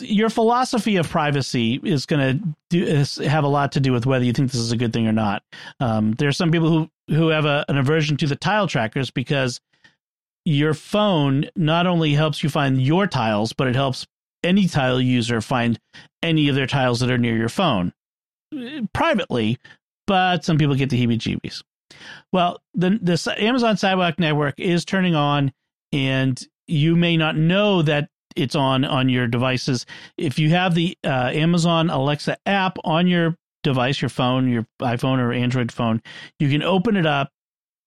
your philosophy of privacy is going to have a lot to do with whether you think this is a good thing or not. Um, there are some people who who have a, an aversion to the tile trackers because your phone not only helps you find your tiles, but it helps any tile user find any of their tiles that are near your phone privately. But some people get the heebie-jeebies. Well, the the Amazon Sidewalk Network is turning on, and you may not know that it's on on your devices. If you have the uh, Amazon Alexa app on your device, your phone, your iPhone or Android phone, you can open it up.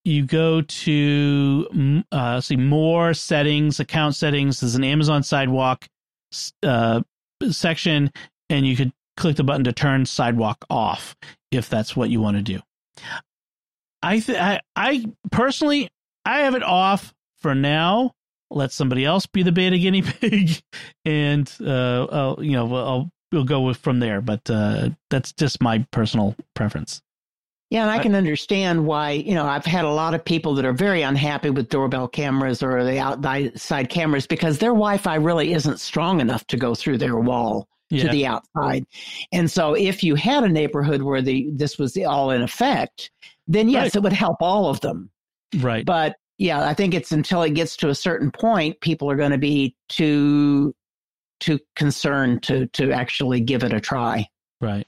You go to uh, see more settings, account settings. There's an Amazon Sidewalk uh, section, and you could click the button to turn Sidewalk off if that's what you want to do. I th- I, I personally I have it off for now let somebody else be the beta guinea pig, and uh, I'll, you know, I'll we'll go with from there. But uh, that's just my personal preference. Yeah, and I can understand why, you know, I've had a lot of people that are very unhappy with doorbell cameras or the outside cameras because their Wi Fi really isn't strong enough to go through their wall yeah. to the outside. And so if you had a neighborhood where the this was all in effect, then yes, right. it would help all of them. Right. But yeah, I think it's until it gets to a certain point, people are going to be too too concerned to to actually give it a try. Right.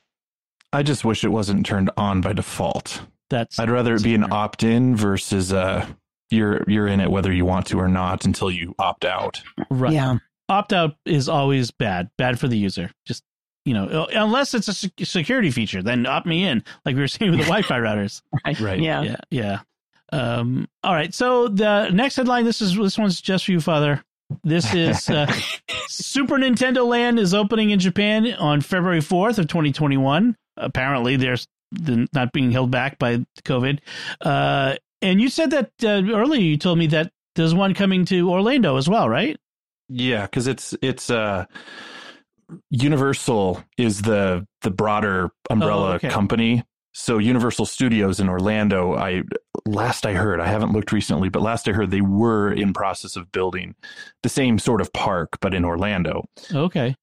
I just wish it wasn't turned on by default. That's I'd rather it be an opt in versus uh you're you're in it whether you want to or not until you opt out. Right. Yeah. Opt out is always bad. Bad for the user. Just you know, unless it's a security feature, then opt me in, like we were saying with the Wi-Fi routers. Right. right. Yeah. Yeah. Yeah. Um, all right. So the next headline. This is this one's just for you, Father. This is uh, Super Nintendo Land is opening in Japan on February fourth of 2021. Apparently, there's not being held back by COVID. Uh, and you said that uh, earlier. You told me that there's one coming to Orlando as well, right? Yeah, because it's it's uh Universal is the the broader umbrella oh, okay. company so Universal Studios in Orlando, I last I heard, I haven't looked recently, but last I heard they were in process of building the same sort of park but in Orlando. Okay.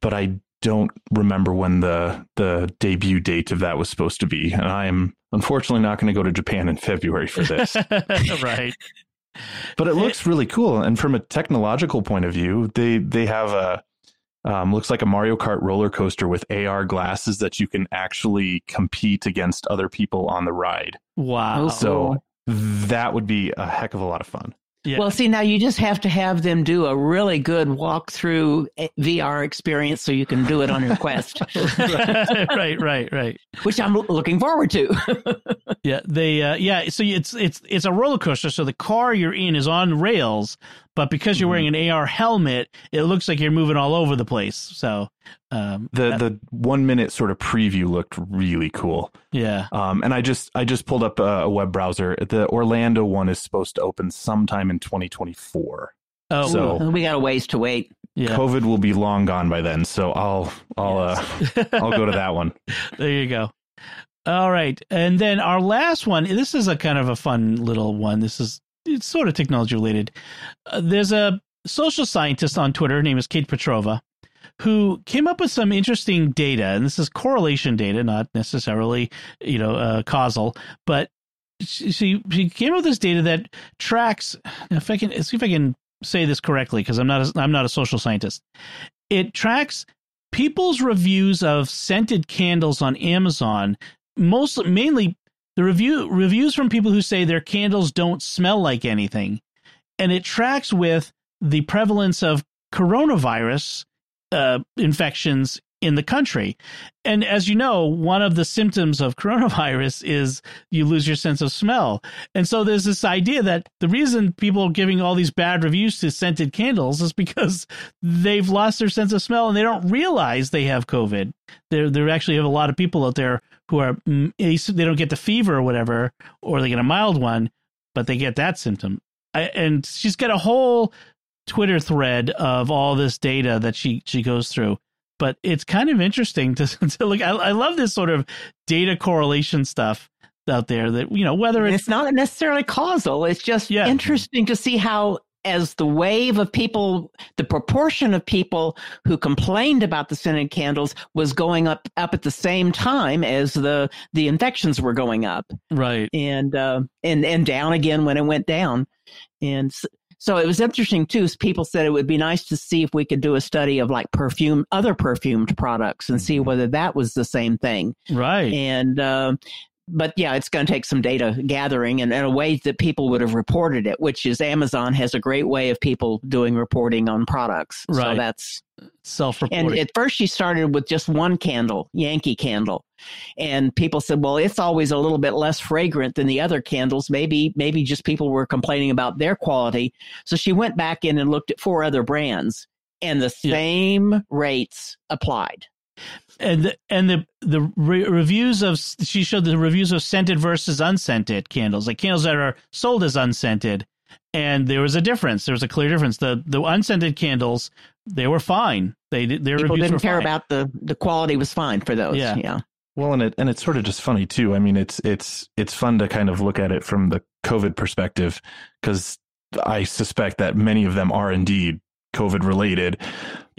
But I don't remember when the the debut date of that was supposed to be, and I am unfortunately not going to go to Japan in February for this. right. But it looks really cool, and from a technological point of view, they they have a um, looks like a Mario Kart roller coaster with AR glasses that you can actually compete against other people on the ride. Wow. So that would be a heck of a lot of fun. Yeah. Well, see, now you just have to have them do a really good walkthrough eh, VR experience so you can do it on your Quest. right, right, right. Which I'm looking forward to. yeah, they, uh, yeah. So it's it's it's a roller coaster. So the car you're in is on rails, but because you're wearing mm-hmm. an AR helmet, it looks like you're moving all over the place. So um, the that, the one minute sort of preview looked really cool. Yeah. Um, and I just I just pulled up a, a, web browser. The Orlando one is supposed to open sometime in 2024. Oh, so we got a ways to wait. Yeah. COVID will be long gone by then, so I'll I'll yes. uh, I'll go to that one. There you go. All right, and then our last one. This is a kind of a fun little one. This is it's sort of technology related. Uh, there's a social scientist on Twitter. Her name is Kate Petrova, who came up with some interesting data, and this is correlation data, not necessarily you know uh, causal, but she, she came up with this data that tracks. If I can see if I can say this correctly, because I'm not a, I'm not a social scientist. It tracks people's reviews of scented candles on Amazon. Most mainly the review reviews from people who say their candles don't smell like anything, and it tracks with the prevalence of coronavirus uh, infections in the country. And as you know, one of the symptoms of coronavirus is you lose your sense of smell. And so there's this idea that the reason people are giving all these bad reviews to scented candles is because they've lost their sense of smell and they don't realize they have COVID. There, there actually have a lot of people out there who are mm, they don't get the fever or whatever, or they get a mild one, but they get that symptom. I, and she's got a whole Twitter thread of all this data that she she goes through but it's kind of interesting to, to look. I, I love this sort of data correlation stuff out there that you know whether it's, it's not necessarily causal it's just yeah. interesting to see how as the wave of people the proportion of people who complained about the scented candles was going up up at the same time as the the infections were going up right and uh, and and down again when it went down and so it was interesting too. People said it would be nice to see if we could do a study of like perfume, other perfumed products, and see mm-hmm. whether that was the same thing. Right. And uh, but yeah, it's going to take some data gathering and, and, a way that people would have reported it, which is Amazon has a great way of people doing reporting on products. Right. So that's self-reporting. And at first, she started with just one candle, Yankee candle, and people said, "Well, it's always a little bit less fragrant than the other candles. Maybe, maybe just people were complaining about their quality." So she went back in and looked at four other brands, and the same yeah. rates applied and the, and the the re- reviews of she showed the reviews of scented versus unscented candles, like candles that are sold as unscented, and there was a difference. There was a clear difference. The the unscented candles they were fine. They their people didn't care fine. about the the quality was fine for those. Yeah. yeah. Well, and it and it's sort of just funny too. I mean, it's it's it's fun to kind of look at it from the COVID perspective because I suspect that many of them are indeed COVID related.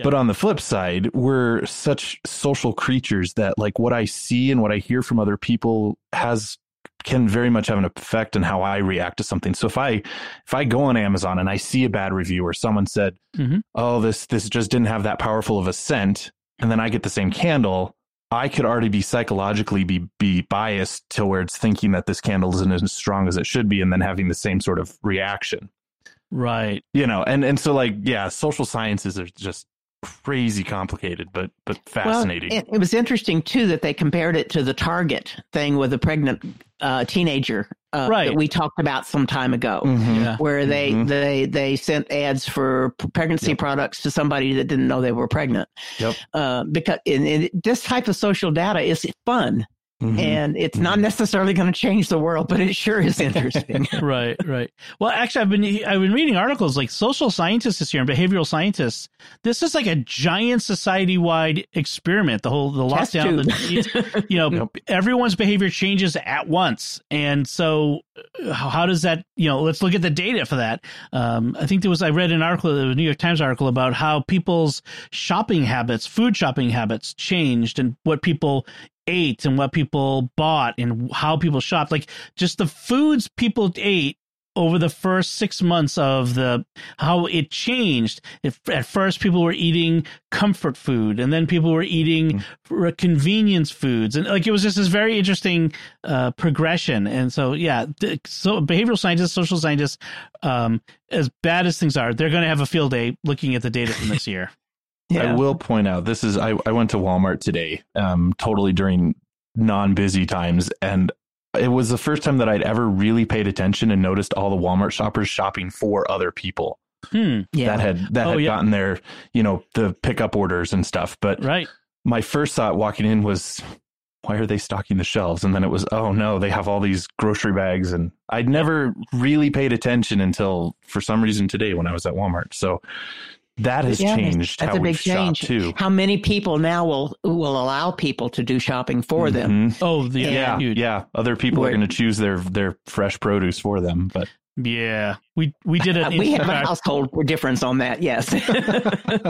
But on the flip side, we're such social creatures that like what I see and what I hear from other people has can very much have an effect on how I react to something. So if I if I go on Amazon and I see a bad review or someone said, mm-hmm. "Oh, this this just didn't have that powerful of a scent," and then I get the same candle, I could already be psychologically be be biased towards thinking that this candle isn't as strong as it should be, and then having the same sort of reaction. Right. You know, and and so like yeah, social sciences are just crazy complicated, but but fascinating. Well, it, it, was interesting too that they compared it to the Target thing with a pregnant uh, teenager uh, right. that we talked about some time ago, mm-hmm. yeah. where they mm-hmm. they they sent ads for pregnancy yep. products to somebody that didn't know they were pregnant. Yep. Uh, because in, in this type of social data is fun. Mm-hmm. And it's not mm-hmm. necessarily going to change the world, but it sure is interesting. right, right. Well, actually, I've been I've been reading articles like social scientists this year and behavioral scientists. This is like a giant society wide experiment. The whole the lockdown, the, you know, yep. everyone's behavior changes at once, and so uh, how does that? You know, let's look at the data for that. Um, I think there was I read an article, the New York Times article about how people's shopping habits, food shopping habits, changed, and what people ate and what people bought and how people shopped like just the foods people ate over the first six months of the how it changed. If, at first, people were eating comfort food, and then people were eating mm. convenience foods, and like it was just this very interesting uh, progression. And so, yeah, so behavioral scientists, social scientists, um, as bad as things are, they're going to have a field day looking at the data from this year. Yeah. I will point out this is I, I went to Walmart today, um, totally during non busy times, and it was the first time that I'd ever really paid attention and noticed all the Walmart shoppers shopping for other people. Hmm, yeah. That had that oh, had yeah. gotten their, you know, the pickup orders and stuff. But right. my first thought walking in was, why are they stocking the shelves? And then it was, oh no, they have all these grocery bags. And I'd never really paid attention until for some reason today when I was at Walmart. So that has yeah, changed. That's a big change too. How many people now will will allow people to do shopping for mm-hmm. them? Oh, the, yeah, yeah. Other people are going to choose their their fresh produce for them, but Yeah, we we did a we have a household difference on that. Yes,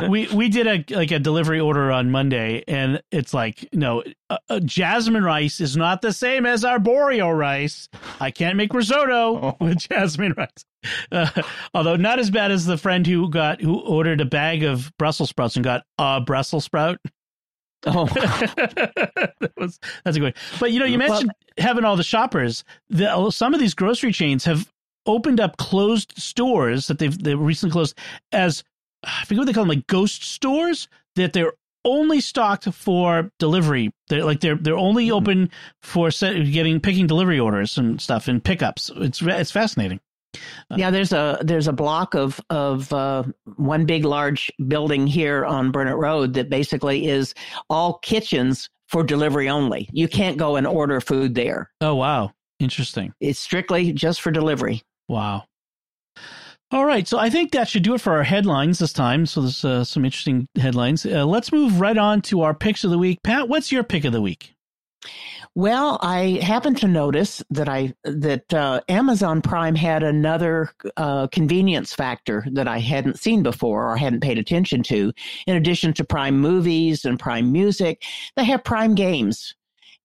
we we did a like a delivery order on Monday, and it's like no, uh, uh, jasmine rice is not the same as arborio rice. I can't make risotto oh. with jasmine rice. Uh, although not as bad as the friend who got who ordered a bag of Brussels sprouts and got a Brussels sprout. Oh, that was that's a good. One. But you know, you mentioned well, having all the shoppers. The, some of these grocery chains have opened up closed stores that they've they recently closed as I forget what they call them, like ghost stores that they're only stocked for delivery. They're like they're they're only mm-hmm. open for set, getting picking delivery orders and stuff and pickups. It's it's fascinating. Uh, yeah, there's a there's a block of of uh, one big large building here on Burnett Road that basically is all kitchens for delivery only. You can't go and order food there. Oh wow, interesting. It's strictly just for delivery. Wow. All right, so I think that should do it for our headlines this time. So there's uh, some interesting headlines. Uh, let's move right on to our picks of the week. Pat, what's your pick of the week? Well, I happened to notice that I that uh, Amazon Prime had another uh, convenience factor that I hadn't seen before or hadn't paid attention to. In addition to Prime Movies and Prime Music, they have Prime Games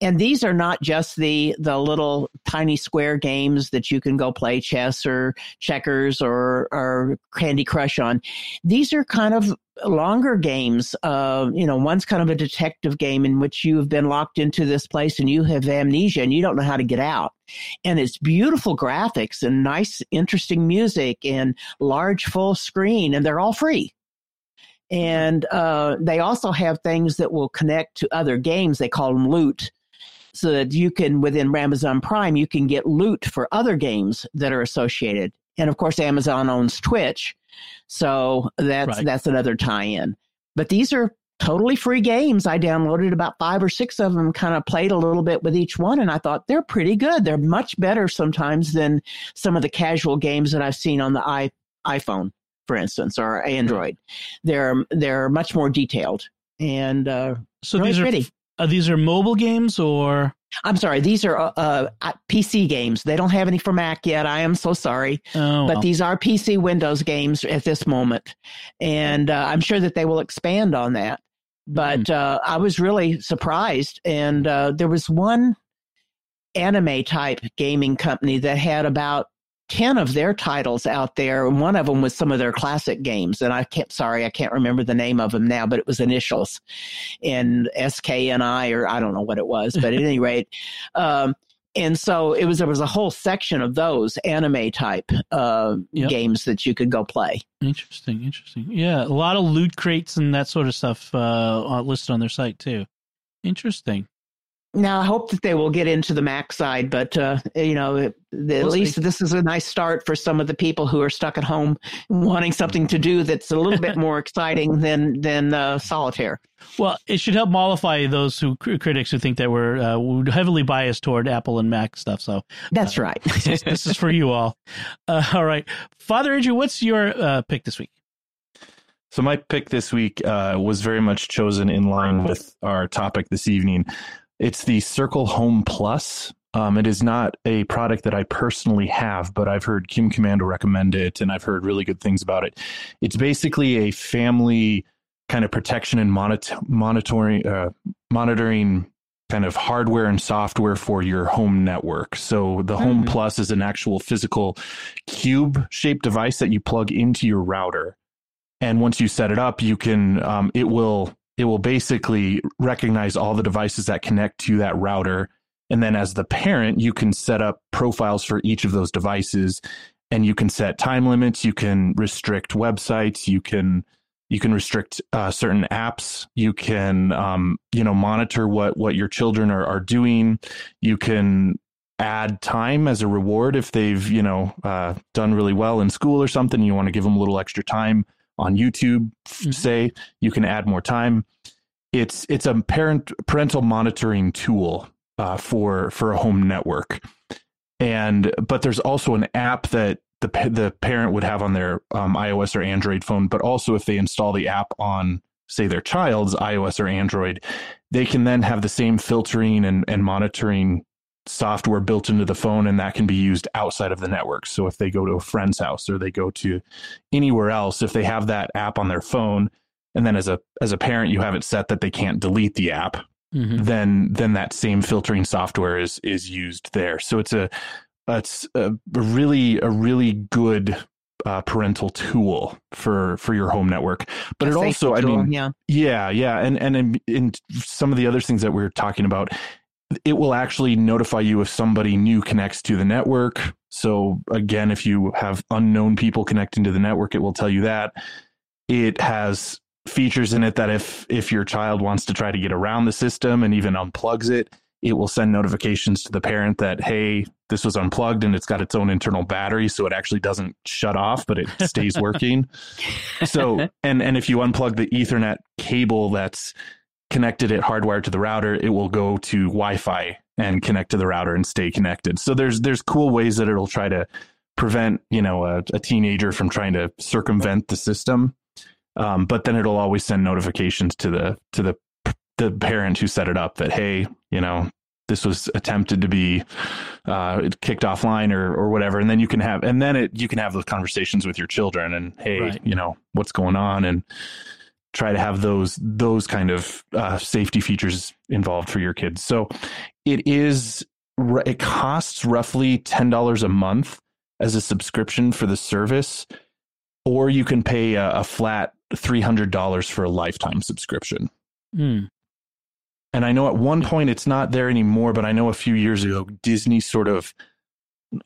and these are not just the the little tiny square games that you can go play chess or checkers or or Candy Crush on. These are kind of longer games. Uh, you know, one's kind of a detective game in which you have been locked into this place and you have amnesia and you don't know how to get out. And it's beautiful graphics and nice, interesting music and large full screen, and they're all free and uh, they also have things that will connect to other games. They call them loot, so that you can within Amazon Prime you can get loot for other games that are associated. And of course, Amazon owns Twitch, so that's right. that's another tie-in. But these are totally free games. I downloaded about five or six of them, kind of played a little bit with each one, and I thought they're pretty good. They're much better sometimes than some of the casual games that I've seen on the i iPhone, for instance, or Android. They're they're much more detailed and uh, so really these are pretty. Uh, these are mobile games or? I'm sorry, these are uh, uh PC games. They don't have any for Mac yet. I am so sorry. Oh, but well. these are PC Windows games at this moment. And uh, I'm sure that they will expand on that. But mm. I was really surprised. And uh, there was one anime type gaming company that had about 10 of their titles out there. And one of them was some of their classic games. And I can't, sorry, I can't remember the name of them now, but it was initials and SKNI or I don't know what it was, but at any rate, um, and so it was there was a whole section of those anime type uh, yep. games that you could go play. Interesting, interesting. Yeah, a lot of loot crates and that sort of stuff uh, listed on their site too. Interesting. Now I hope that they will get into the Mac side, but uh, you know, at we'll least see. this is a nice start for some of the people who are stuck at home wanting something to do that's a little bit more exciting than than uh, solitaire. Well, it should help mollify those who critics who think that we're uh, heavily biased toward Apple and Mac stuff. So that's uh, right. this, is, this, is, for you all. Uh, all right, Father Andrew, what's your uh, pick this week? So my pick this week was very much chosen in line with our topic this evening. It's the Circle Home Plus. Um, it is not a product that I personally have, but I've heard Kim Komando recommend it, and I've heard really good things about it. It's basically a family kind of protection and monitoring, uh, monitoring kind of hardware and software for your home network. So the Home mm-hmm. Plus is an actual physical cube shaped device that you plug into your router. And once you set it up, you can, um, it will it will basically recognize all the devices that connect to that router. And then as the parent, you can set up profiles for each of those devices and you can set time limits. You can restrict websites. You can, you can restrict uh, certain apps. You can, um, you know, monitor what, what your children are, are doing. You can add time as a reward if they've, you know, uh, done really well in school or something. You want to give them a little extra time on YouTube, mm-hmm. say you can add more time. It's it's a parent parental monitoring tool uh, for for a home network, and but there's also an app that the the parent would have on their um, iOS or Android phone. But also, if they install the app on say their child's iOS or Android, they can then have the same filtering and, and monitoring software built into the phone and that can be used outside of the network. So if they go to a friend's house or they go to anywhere else, if they have that app on their phone, and then as a as a parent you have it set that they can't delete the app, mm-hmm. then then that same filtering software is is used there. So it's a it's a really a really good uh, parental tool for for your home network. But a it also, I mean, yeah, yeah, yeah, and and in, in some of the other things that we we're talking about, it will actually notify you if somebody new connects to the network. So again, if you have unknown people connecting to the network, it will tell you that. It has features in it that if if your child wants to try to get around the system and even unplugs it, it will send notifications to the parent that hey, this was unplugged and it's got its own internal battery so it actually doesn't shut off but it stays working. so and and if you unplug the ethernet cable that's connected it hardwired to the router, it will go to Wi-Fi and connect to the router and stay connected. So there's there's cool ways that it'll try to prevent you know a, a teenager from trying to circumvent the system. Um, but then it'll always send notifications to the to the the parent who set it up that hey you know this was attempted to be uh, kicked offline or or whatever, and then you can have and then it you can have those conversations with your children and hey right. you know what's going on and try to have those those kind of uh, safety features involved for your kids. So it is it costs roughly ten dollars a month as a subscription for the service, or you can pay a, a flat three hundred dollars for a lifetime subscription. Mm. And I know at one point it's not there anymore, but I know a few years ago Disney sort of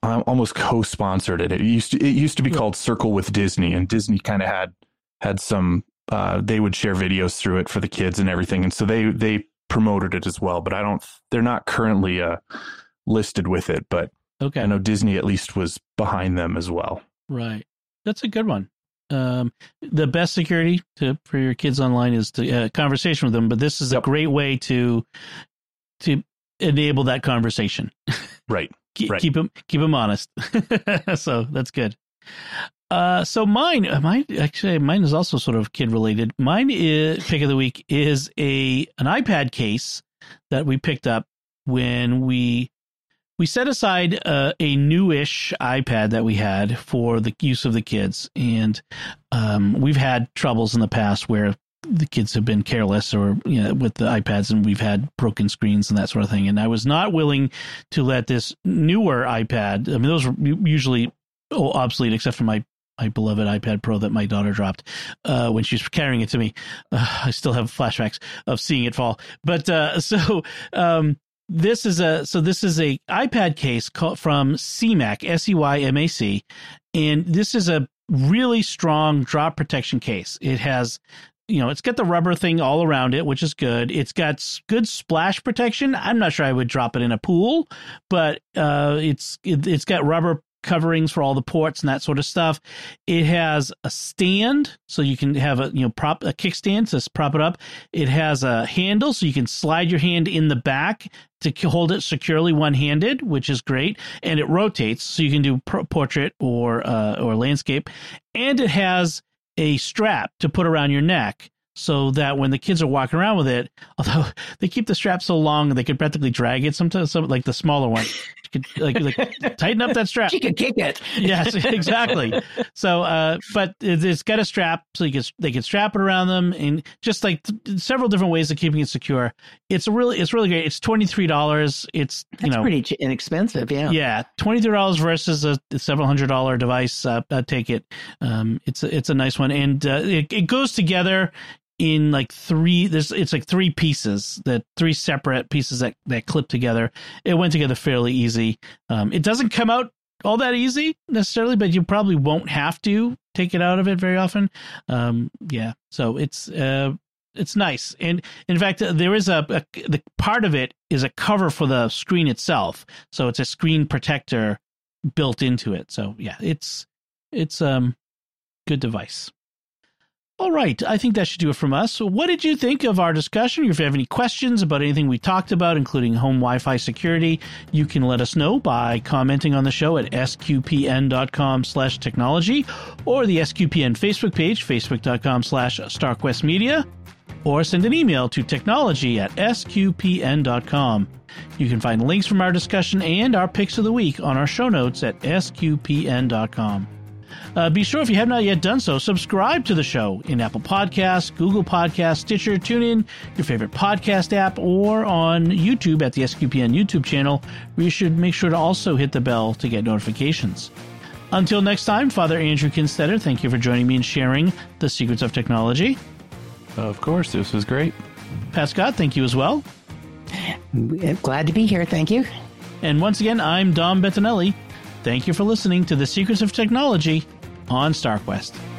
uh, almost co-sponsored it. It used to it used to be called Circle with Disney, and Disney kind of had had some uh, they would share videos through it for the kids and everything, and so they they promoted it as well. But I don't, they're not currently uh, listed with it. But okay, I know Disney at least was behind them as well. Right, that's a good one. Um, the best security to for your kids online is to uh, conversation with them. But this is yep. a great way to to enable that conversation. Right. keep, right. keep them keep them honest. so that's good. Uh, so mine, uh, mine actually, mine is also sort of kid related. Mine is pick of the week is a an iPad case that we picked up when we we set aside uh, a newish iPad that we had for the use of the kids, and um, we've had troubles in the past where the kids have been careless or you know with the iPads and we've had broken screens and that sort of thing and I was not willing to let this newer iPad I mean those were usually obsolete except for my my beloved iPad Pro that my daughter dropped uh, when she was carrying it to me. Uh, I still have flashbacks of seeing it fall. But uh, so um, this is a so this is a iPad case called from Seymac S E Y M A C, and this is a really strong drop protection case. It has you know, it's got the rubber thing all around it, which is good. It's got good splash protection. I'm not sure I would drop it in a pool, but uh, it's it, has got rubber coverings for all the ports and that sort of stuff. It has a stand, so you can have a you know prop a kickstand to prop it up. It has a handle, so you can slide your hand in the back to hold it securely one handed, which is great, and it rotates, so you can do portrait or uh, or landscape. And it has a strap to put around your neck so that when the kids are walking around with it, although they keep the strap so long they could practically drag it sometimes, some, like the smaller one, could like, like tighten up that strap. She could kick it. yes, exactly. So, uh, but it, has got a strap so you can they can strap it around them, and just like th- several different ways of keeping it secure. It's really it's really great. It's twenty three dollars. It's you That's know pretty inexpensive. Yeah, yeah, twenty three dollars versus a several hundred dollar device. Uh, take it. Um, it's a, it's a nice one, and uh, it, it goes together in like three there's it's like three pieces that three separate pieces that that clip together. It went together fairly easy. Um, it doesn't come out all that easy necessarily but you probably won't have to take it out of it very often. Um, yeah so it's uh, it's nice. And in fact there is a, a the part of it is a cover for the screen itself so it's a screen protector built into it. So yeah it's it's um good device all right, I think that should do it from us. What did you think of our discussion? If you have any questions about anything we talked about, including home Wi Fi security, you can let us know by commenting on the show at sqpn.com slash technology or the SQPN Facebook page, facebook.com slash StarQuest Media. or send an email to technology at sqpn.com. You can find links from our discussion and our picks of the week on our show notes at sqpn.com. Uh, be sure, if you have not yet done so, subscribe to the show in Apple Podcasts, Google Podcasts, Stitcher, TuneIn, your favorite podcast app, or on YouTube at the SQPN YouTube channel, where you should make sure to also hit the bell to get notifications. Until next time, Father Andrew Kinstetter, thank you for joining me and sharing the secrets of technology. Of course, this was great. Pat Scott, thank you as well. Glad to be here. Thank you. And once again, I'm Dom Bettinelli. Thank you for listening to The Secrets of Technology on StarQuest.